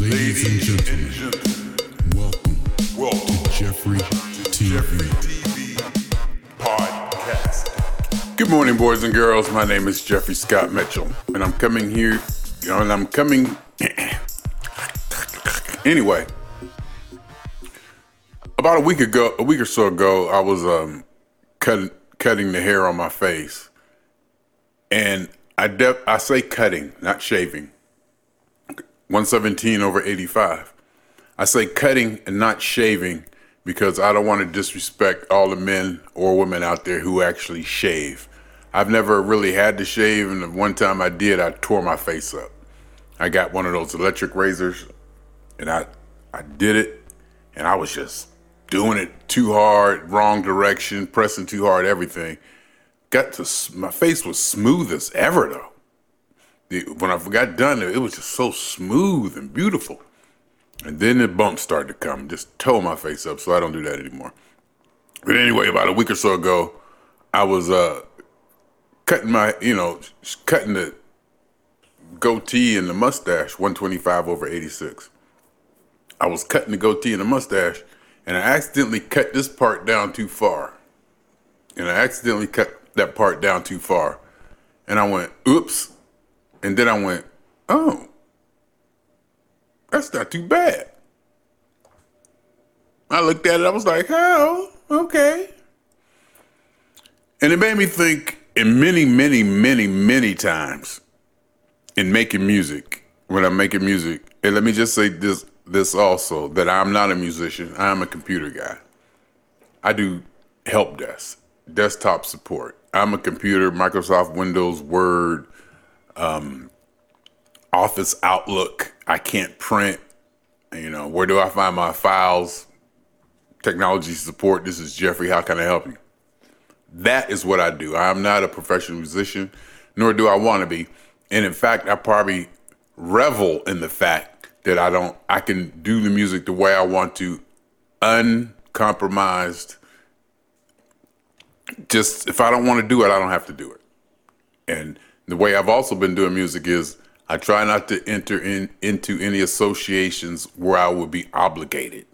Ladies and gentlemen, welcome, welcome to Jeffrey TV. Jeffrey TV Podcast. Good morning, boys and girls. My name is Jeffrey Scott Mitchell, and I'm coming here, you know, and I'm coming. anyway, about a week ago, a week or so ago, I was um, cutting cutting the hair on my face, and I def- I say cutting, not shaving 117 over 85. I say cutting and not shaving because I don't want to disrespect all the men or women out there who actually shave. I've never really had to shave, and the one time I did, I tore my face up. I got one of those electric razors, and I I did it, and I was just doing it too hard, wrong direction, pressing too hard, everything. Got to my face was smooth as ever though when I got done, it was just so smooth and beautiful. And then the bumps started to come, just tore my face up, so I don't do that anymore. But anyway, about a week or so ago, I was uh, cutting my, you know, cutting the goatee and the mustache, 125 over 86. I was cutting the goatee and the mustache, and I accidentally cut this part down too far. And I accidentally cut that part down too far. And I went, oops, and then I went, oh, that's not too bad. I looked at it, I was like, oh, okay. And it made me think in many, many, many, many times in making music, when I'm making music, and let me just say this this also, that I'm not a musician, I'm a computer guy. I do help desk, desktop support. I'm a computer, Microsoft Windows, Word, um, Office Outlook. I can't print. You know, where do I find my files? Technology support. This is Jeffrey. How can I help you? That is what I do. I'm not a professional musician, nor do I want to be. And in fact, I probably revel in the fact that I don't, I can do the music the way I want to, uncompromised. Just if I don't want to do it, I don't have to do it. And the way I've also been doing music is I try not to enter in into any associations where I would be obligated.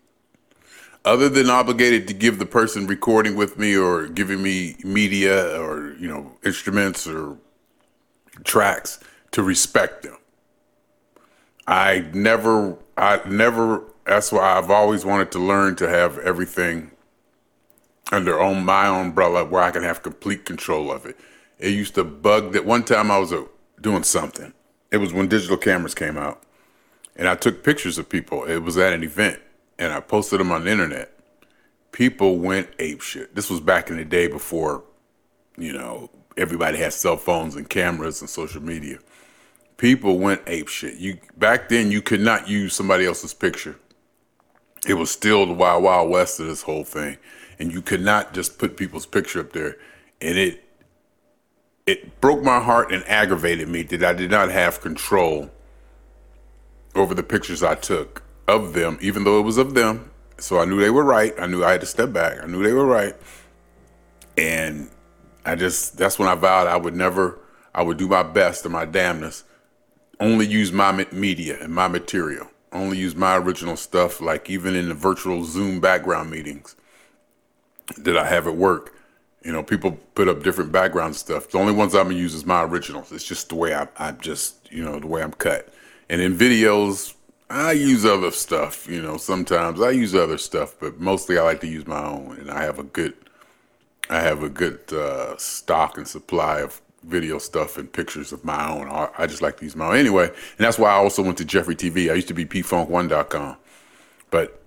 Other than obligated to give the person recording with me or giving me media or, you know, instruments or tracks to respect them. I never I never that's why I've always wanted to learn to have everything under on my umbrella where I can have complete control of it. It used to bug that one time I was uh, doing something. It was when digital cameras came out. And I took pictures of people. It was at an event and I posted them on the internet. People went ape shit. This was back in the day before, you know, everybody had cell phones and cameras and social media. People went ape shit. You back then you could not use somebody else's picture. It was still the wild wild west of this whole thing. And you could not just put people's picture up there. And it it broke my heart and aggravated me that I did not have control over the pictures I took of them, even though it was of them. So I knew they were right. I knew I had to step back. I knew they were right. And I just, that's when I vowed I would never, I would do my best and my damnness, only use my media and my material, only use my original stuff, like even in the virtual Zoom background meetings that I have at work. You know, people put up different background stuff. The only ones I'm gonna use is my originals. It's just the way I, I just, you know, the way I'm cut. And in videos, I use other stuff. You know, sometimes I use other stuff, but mostly I like to use my own. And I have a good, I have a good uh, stock and supply of video stuff and pictures of my own. I just like to use my own anyway. And that's why I also went to Jeffrey TV. I used to be pfunk1.com, but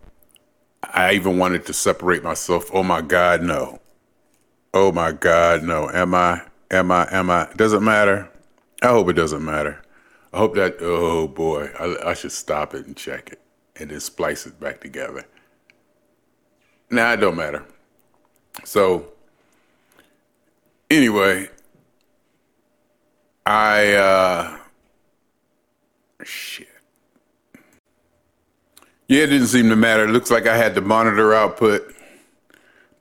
I even wanted to separate myself. Oh my God, no. Oh my God, no. Am I? Am I? Am I? Doesn't matter. I hope it doesn't matter. I hope that, oh boy, I, I should stop it and check it and then splice it back together. Nah, it don't matter. So, anyway, I, uh, shit. Yeah, it didn't seem to matter. It looks like I had the monitor output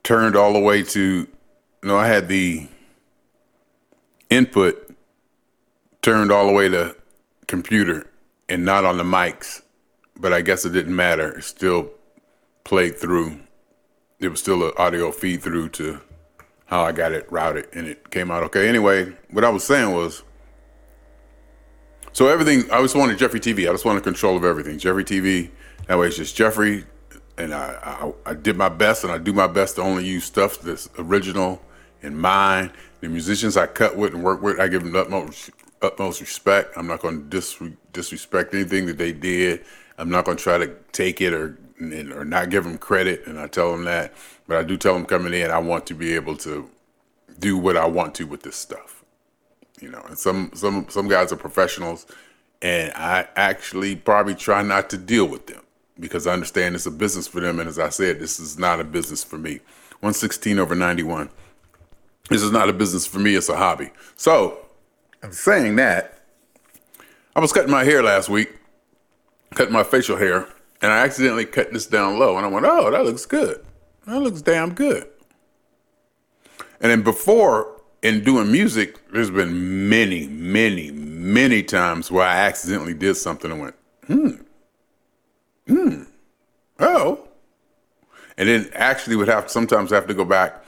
turned all the way to no, I had the input turned all the way to computer and not on the mics. but I guess it didn't matter. It still played through. It was still an audio feed through to how I got it routed, and it came out okay. Anyway, what I was saying was, so everything. I just wanted Jeffrey TV. I just wanted control of everything. Jeffrey TV. That way, it's just Jeffrey, and I, I, I did my best, and I do my best to only use stuff that's original and mine. The musicians I cut with and work with, I give them utmost utmost respect. I'm not going to dis- disrespect anything that they did. I'm not going to try to take it or or not give them credit, and I tell them that. But I do tell them coming in, I want to be able to do what I want to with this stuff. You know, and some some some guys are professionals, and I actually probably try not to deal with them because I understand it's a business for them, and as I said, this is not a business for me. 116 over 91. This is not a business for me, it's a hobby. So, I'm saying that, I was cutting my hair last week, cutting my facial hair, and I accidentally cut this down low, and I went, oh, that looks good. That looks damn good. And then before, in doing music, there's been many, many, many times where I accidentally did something and went, hmm, hmm, oh. And then actually would have sometimes have to go back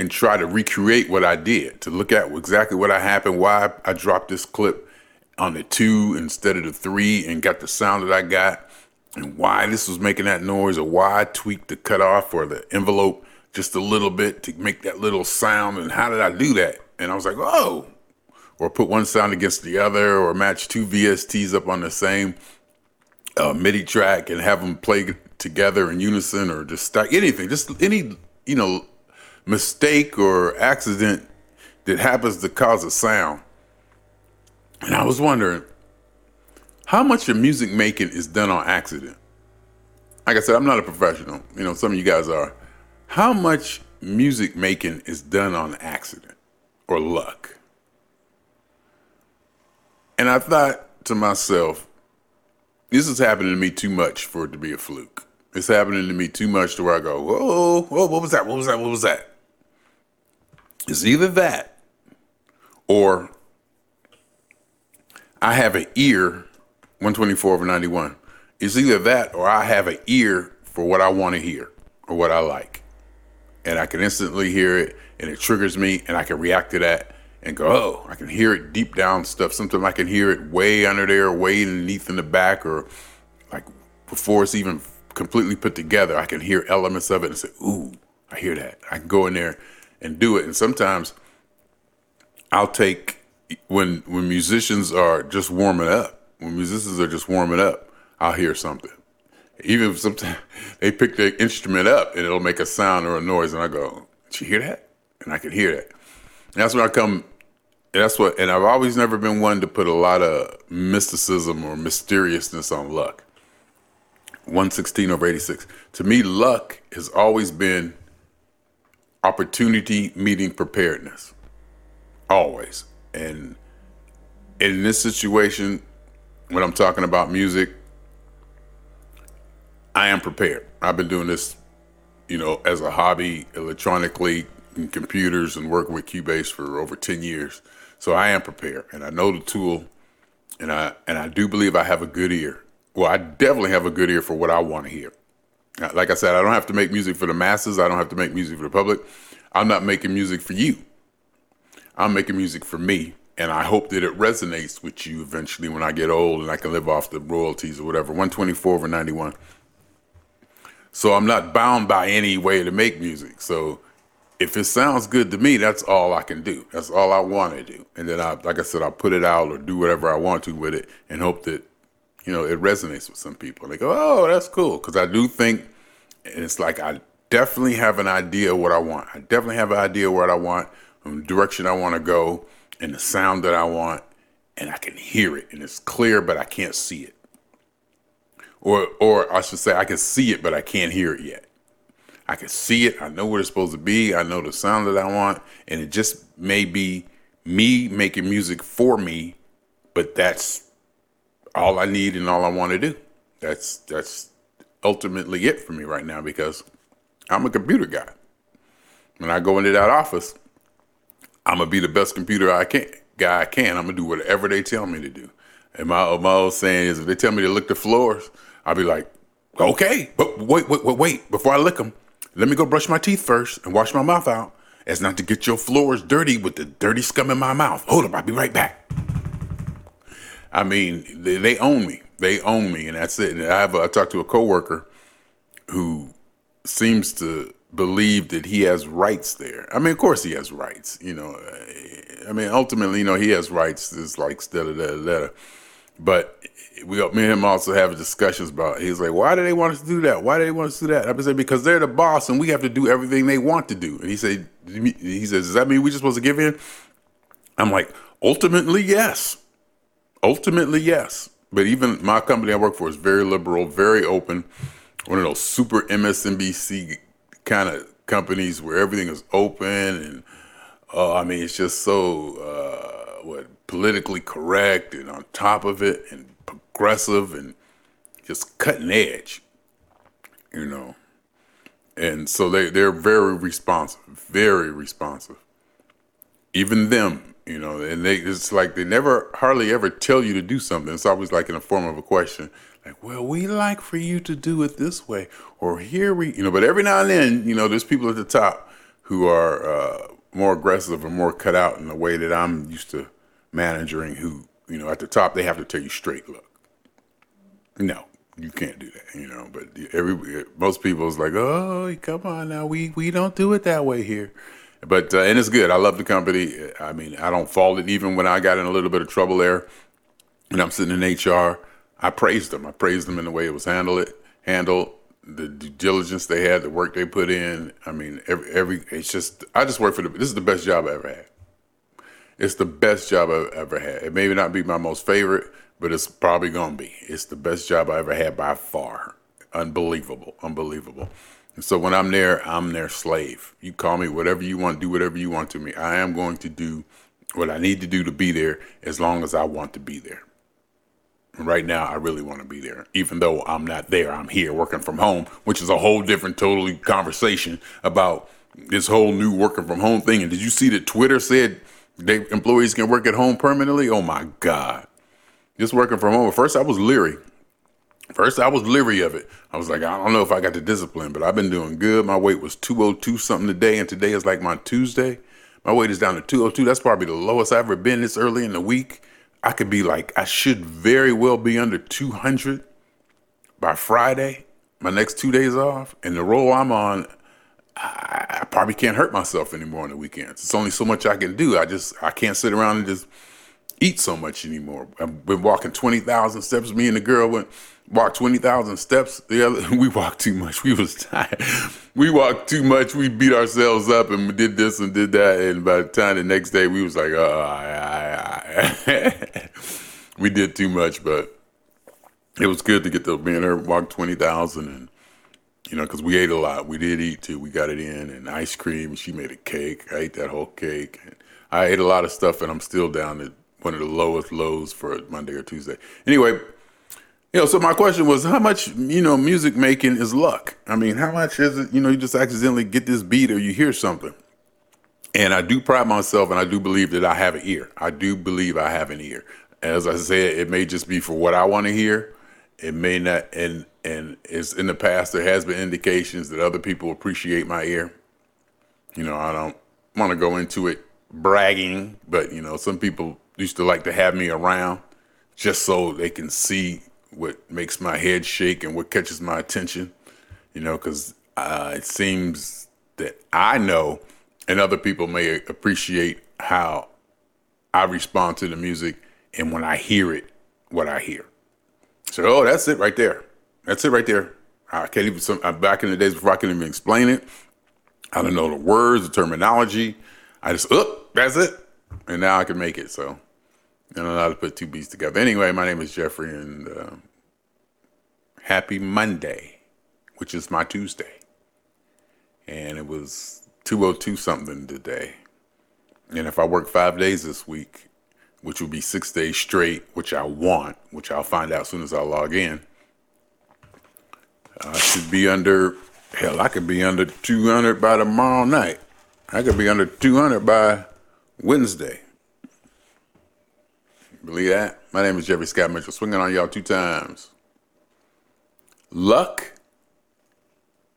and try to recreate what I did, to look at exactly what I happened, why I dropped this clip on the two instead of the three and got the sound that I got, and why this was making that noise, or why I tweaked the cutoff or the envelope just a little bit to make that little sound, and how did I do that? And I was like, oh, or put one sound against the other, or match two VSTs up on the same uh, MIDI track and have them play together in unison, or just stack anything, just any you know mistake or accident that happens to cause a sound. And I was wondering how much of music making is done on accident. Like I said, I'm not a professional. You know, some of you guys are. How much music making is done on accident or luck? And I thought to myself, this is happening to me too much for it to be a fluke. It's happening to me too much to where I go, whoa, whoa, what was that? What was that? What was that? It's either that or I have an ear, 124 over 91. It's either that or I have an ear for what I want to hear or what I like. And I can instantly hear it and it triggers me and I can react to that and go, oh, I can hear it deep down stuff. Sometimes I can hear it way under there, way underneath in the back, or like before it's even completely put together. I can hear elements of it and say, ooh, I hear that. I can go in there and do it. And sometimes I'll take when when musicians are just warming up, when musicians are just warming up, I'll hear something. Even if sometimes they pick the instrument up and it'll make a sound or a noise, and I go, "Did you hear that?" And I can hear that. And that's when I come. that's what. And I've always never been one to put a lot of mysticism or mysteriousness on luck. 116 over 86. To me, luck has always been opportunity meeting preparedness. Always. And in this situation, when I'm talking about music, I am prepared. I've been doing this, you know, as a hobby electronically in computers and working with Cubase for over 10 years. So I am prepared and I know the tool and I and I do believe I have a good ear. Well, I definitely have a good ear for what I want to hear. Uh, like I said, I don't have to make music for the masses. I don't have to make music for the public. I'm not making music for you. I'm making music for me. And I hope that it resonates with you eventually when I get old and I can live off the royalties or whatever. 124 over 91. So I'm not bound by any way to make music. So if it sounds good to me, that's all I can do. That's all I want to do. And then I, like I said, I'll put it out or do whatever I want to with it and hope that, you know, it resonates with some people. They go, oh, that's cool. Cause I do think, it's like, I definitely have an idea what I want. I definitely have an idea what I want, the direction I want to go, and the sound that I want, and I can hear it, and it's clear, but I can't see it. Or, or I should say, I can see it, but I can't hear it yet. I can see it. I know where it's supposed to be. I know the sound that I want, and it just may be me making music for me, but that's all I need and all I want to do. That's that's ultimately it for me right now because I'm a computer guy. When I go into that office, I'm gonna be the best computer I can guy I can. I'm gonna do whatever they tell me to do. And my my old saying is, if they tell me to lick the floors, I'll be like, okay, but wait, wait, wait, wait. Before I lick them, let me go brush my teeth first and wash my mouth out, as not to get your floors dirty with the dirty scum in my mouth. Hold up, I'll be right back. I mean, they, they own me. They own me, and that's it. And I have a, I talked to a coworker who seems to believe that he has rights there. I mean, of course he has rights. You know, eh, I mean, ultimately, you know, he has rights. It's like da da da da. But we, me and him also have discussions about. He's like, why do they want us to do that? Why do they want us to do that? Been saying because they're the boss and we have to do everything they want to do. And he said, he says, does that mean we're just supposed to give in? I'm like, ultimately, yes. Ultimately, yes. But even my company I work for is very liberal, very open. One of those super MSNBC kind of companies where everything is open and uh, I mean it's just so uh, what politically correct and on top of it and progressive and just cutting edge, you know. And so they they're very responsive, very responsive. Even them, you know, and they it's like they never hardly ever tell you to do something. It's always like in the form of a question, like, "Well, we like for you to do it this way," or "Here we," you know. But every now and then, you know, there's people at the top who are uh, more aggressive and more cut out in the way that I'm used to managing. Who, you know, at the top they have to tell you straight, look, no, you can't do that, you know. But every most people is like, "Oh, come on now, we we don't do it that way here." But uh, and it's good. I love the company. I mean, I don't fault it. Even when I got in a little bit of trouble there, and I'm sitting in HR, I praised them. I praised them in the way it was handled. It handled the due diligence they had, the work they put in. I mean, every every it's just I just work for the. This is the best job I ever had. It's the best job I've ever had. It may not be my most favorite, but it's probably gonna be. It's the best job I ever had by far. Unbelievable, unbelievable. And so when I'm there, I'm their slave. You call me whatever you want, do whatever you want to me. I am going to do what I need to do to be there as long as I want to be there. And right now, I really want to be there, even though I'm not there. I'm here working from home, which is a whole different, totally conversation about this whole new working from home thing. And did you see that Twitter said they employees can work at home permanently? Oh my God. Just working from home. First, I was leery. First, I was leery of it. I was like, I don't know if I got the discipline, but I've been doing good. My weight was 202 something today, and today is like my Tuesday. My weight is down to 202. That's probably the lowest I've ever been this early in the week. I could be like, I should very well be under 200 by Friday, my next two days off. And the role I'm on, I, I probably can't hurt myself anymore on the weekends. It's only so much I can do. I just, I can't sit around and just eat so much anymore. I've been walking 20,000 steps. Me and the girl went walked 20,000 steps. The other, we walked too much. We was tired. We walked too much. We beat ourselves up and we did this and did that. And by the time the next day, we was like, oh, I, I, I. we did too much, but it was good to get to and her walk 20,000 and, you know, because we ate a lot. We did eat too. We got it in and ice cream. She made a cake. I ate that whole cake. And I ate a lot of stuff and I'm still down at one of the lowest lows for Monday or Tuesday. Anyway, you know, so my question was, how much, you know, music making is luck? I mean, how much is it, you know, you just accidentally get this beat or you hear something? And I do pride myself and I do believe that I have an ear. I do believe I have an ear. As I said, it may just be for what I want to hear. It may not, and and it's in the past there has been indications that other people appreciate my ear. You know, I don't want to go into it bragging, but you know, some people used to like to have me around just so they can see what makes my head shake and what catches my attention. You know, because uh, it seems that I know, and other people may appreciate how I respond to the music, and when I hear it, what I hear. So, oh, that's it right there. That's it right there. I can't even. Some back in the days before I can even explain it. I don't know the words, the terminology. I just, oh, that's it, and now I can make it. So. I don't know how to put two beats together. Anyway, my name is Jeffrey, and uh, happy Monday, which is my Tuesday. And it was 202 something today. And if I work five days this week, which will be six days straight, which I want, which I'll find out as soon as I log in, I should be under, hell, I could be under 200 by tomorrow night. I could be under 200 by Wednesday. Believe that? My name is Jeffrey Scott Mitchell, swinging on y'all two times. Luck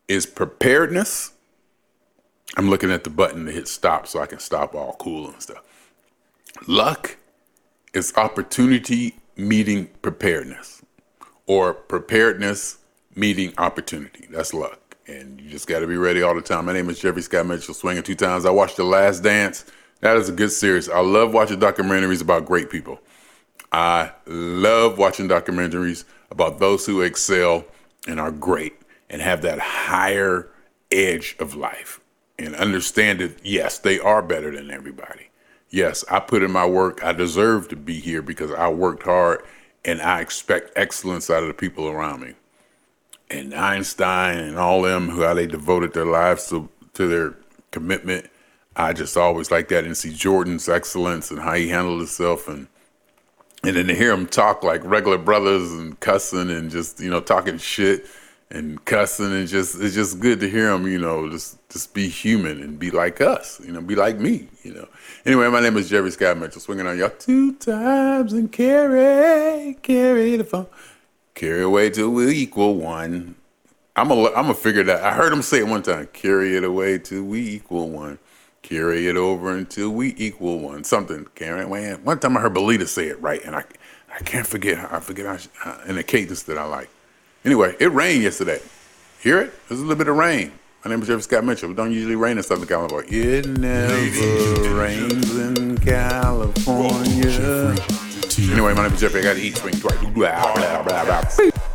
is preparedness. I'm looking at the button to hit stop so I can stop all cool and stuff. Luck is opportunity meeting preparedness or preparedness meeting opportunity. That's luck. And you just got to be ready all the time. My name is Jeffrey Scott Mitchell, swinging two times. I watched The Last Dance. That is a good series. I love watching documentaries about great people. I love watching documentaries about those who excel and are great and have that higher edge of life and understand that, yes, they are better than everybody. Yes, I put in my work. I deserve to be here because I worked hard and I expect excellence out of the people around me. And Einstein and all them who how they devoted their lives to, to their commitment. I just always like that and see Jordan's excellence and how he handled himself and and then to hear him talk like regular brothers and cussing and just you know talking shit and cussing and just it's just good to hear him you know just just be human and be like us you know be like me you know. Anyway my name is Jerry Scott Mitchell swinging on y'all two times and carry carry the phone. Carry away till we equal one. I'm a I'm a figure that I heard him say it one time carry it away till we equal one carry it over until we equal one. Something away. One time I heard Belita say it right, and I I can't forget. I forget how, uh, in a cadence that I like. Anyway, it rained yesterday. Hear it? There's a little bit of rain. My name is Jeffrey Scott Mitchell. It don't usually rain in Southern California. It never rains in California. Anyway, my name is Jeffrey. I got to eat swing twice. Blah, blah, blah, blah.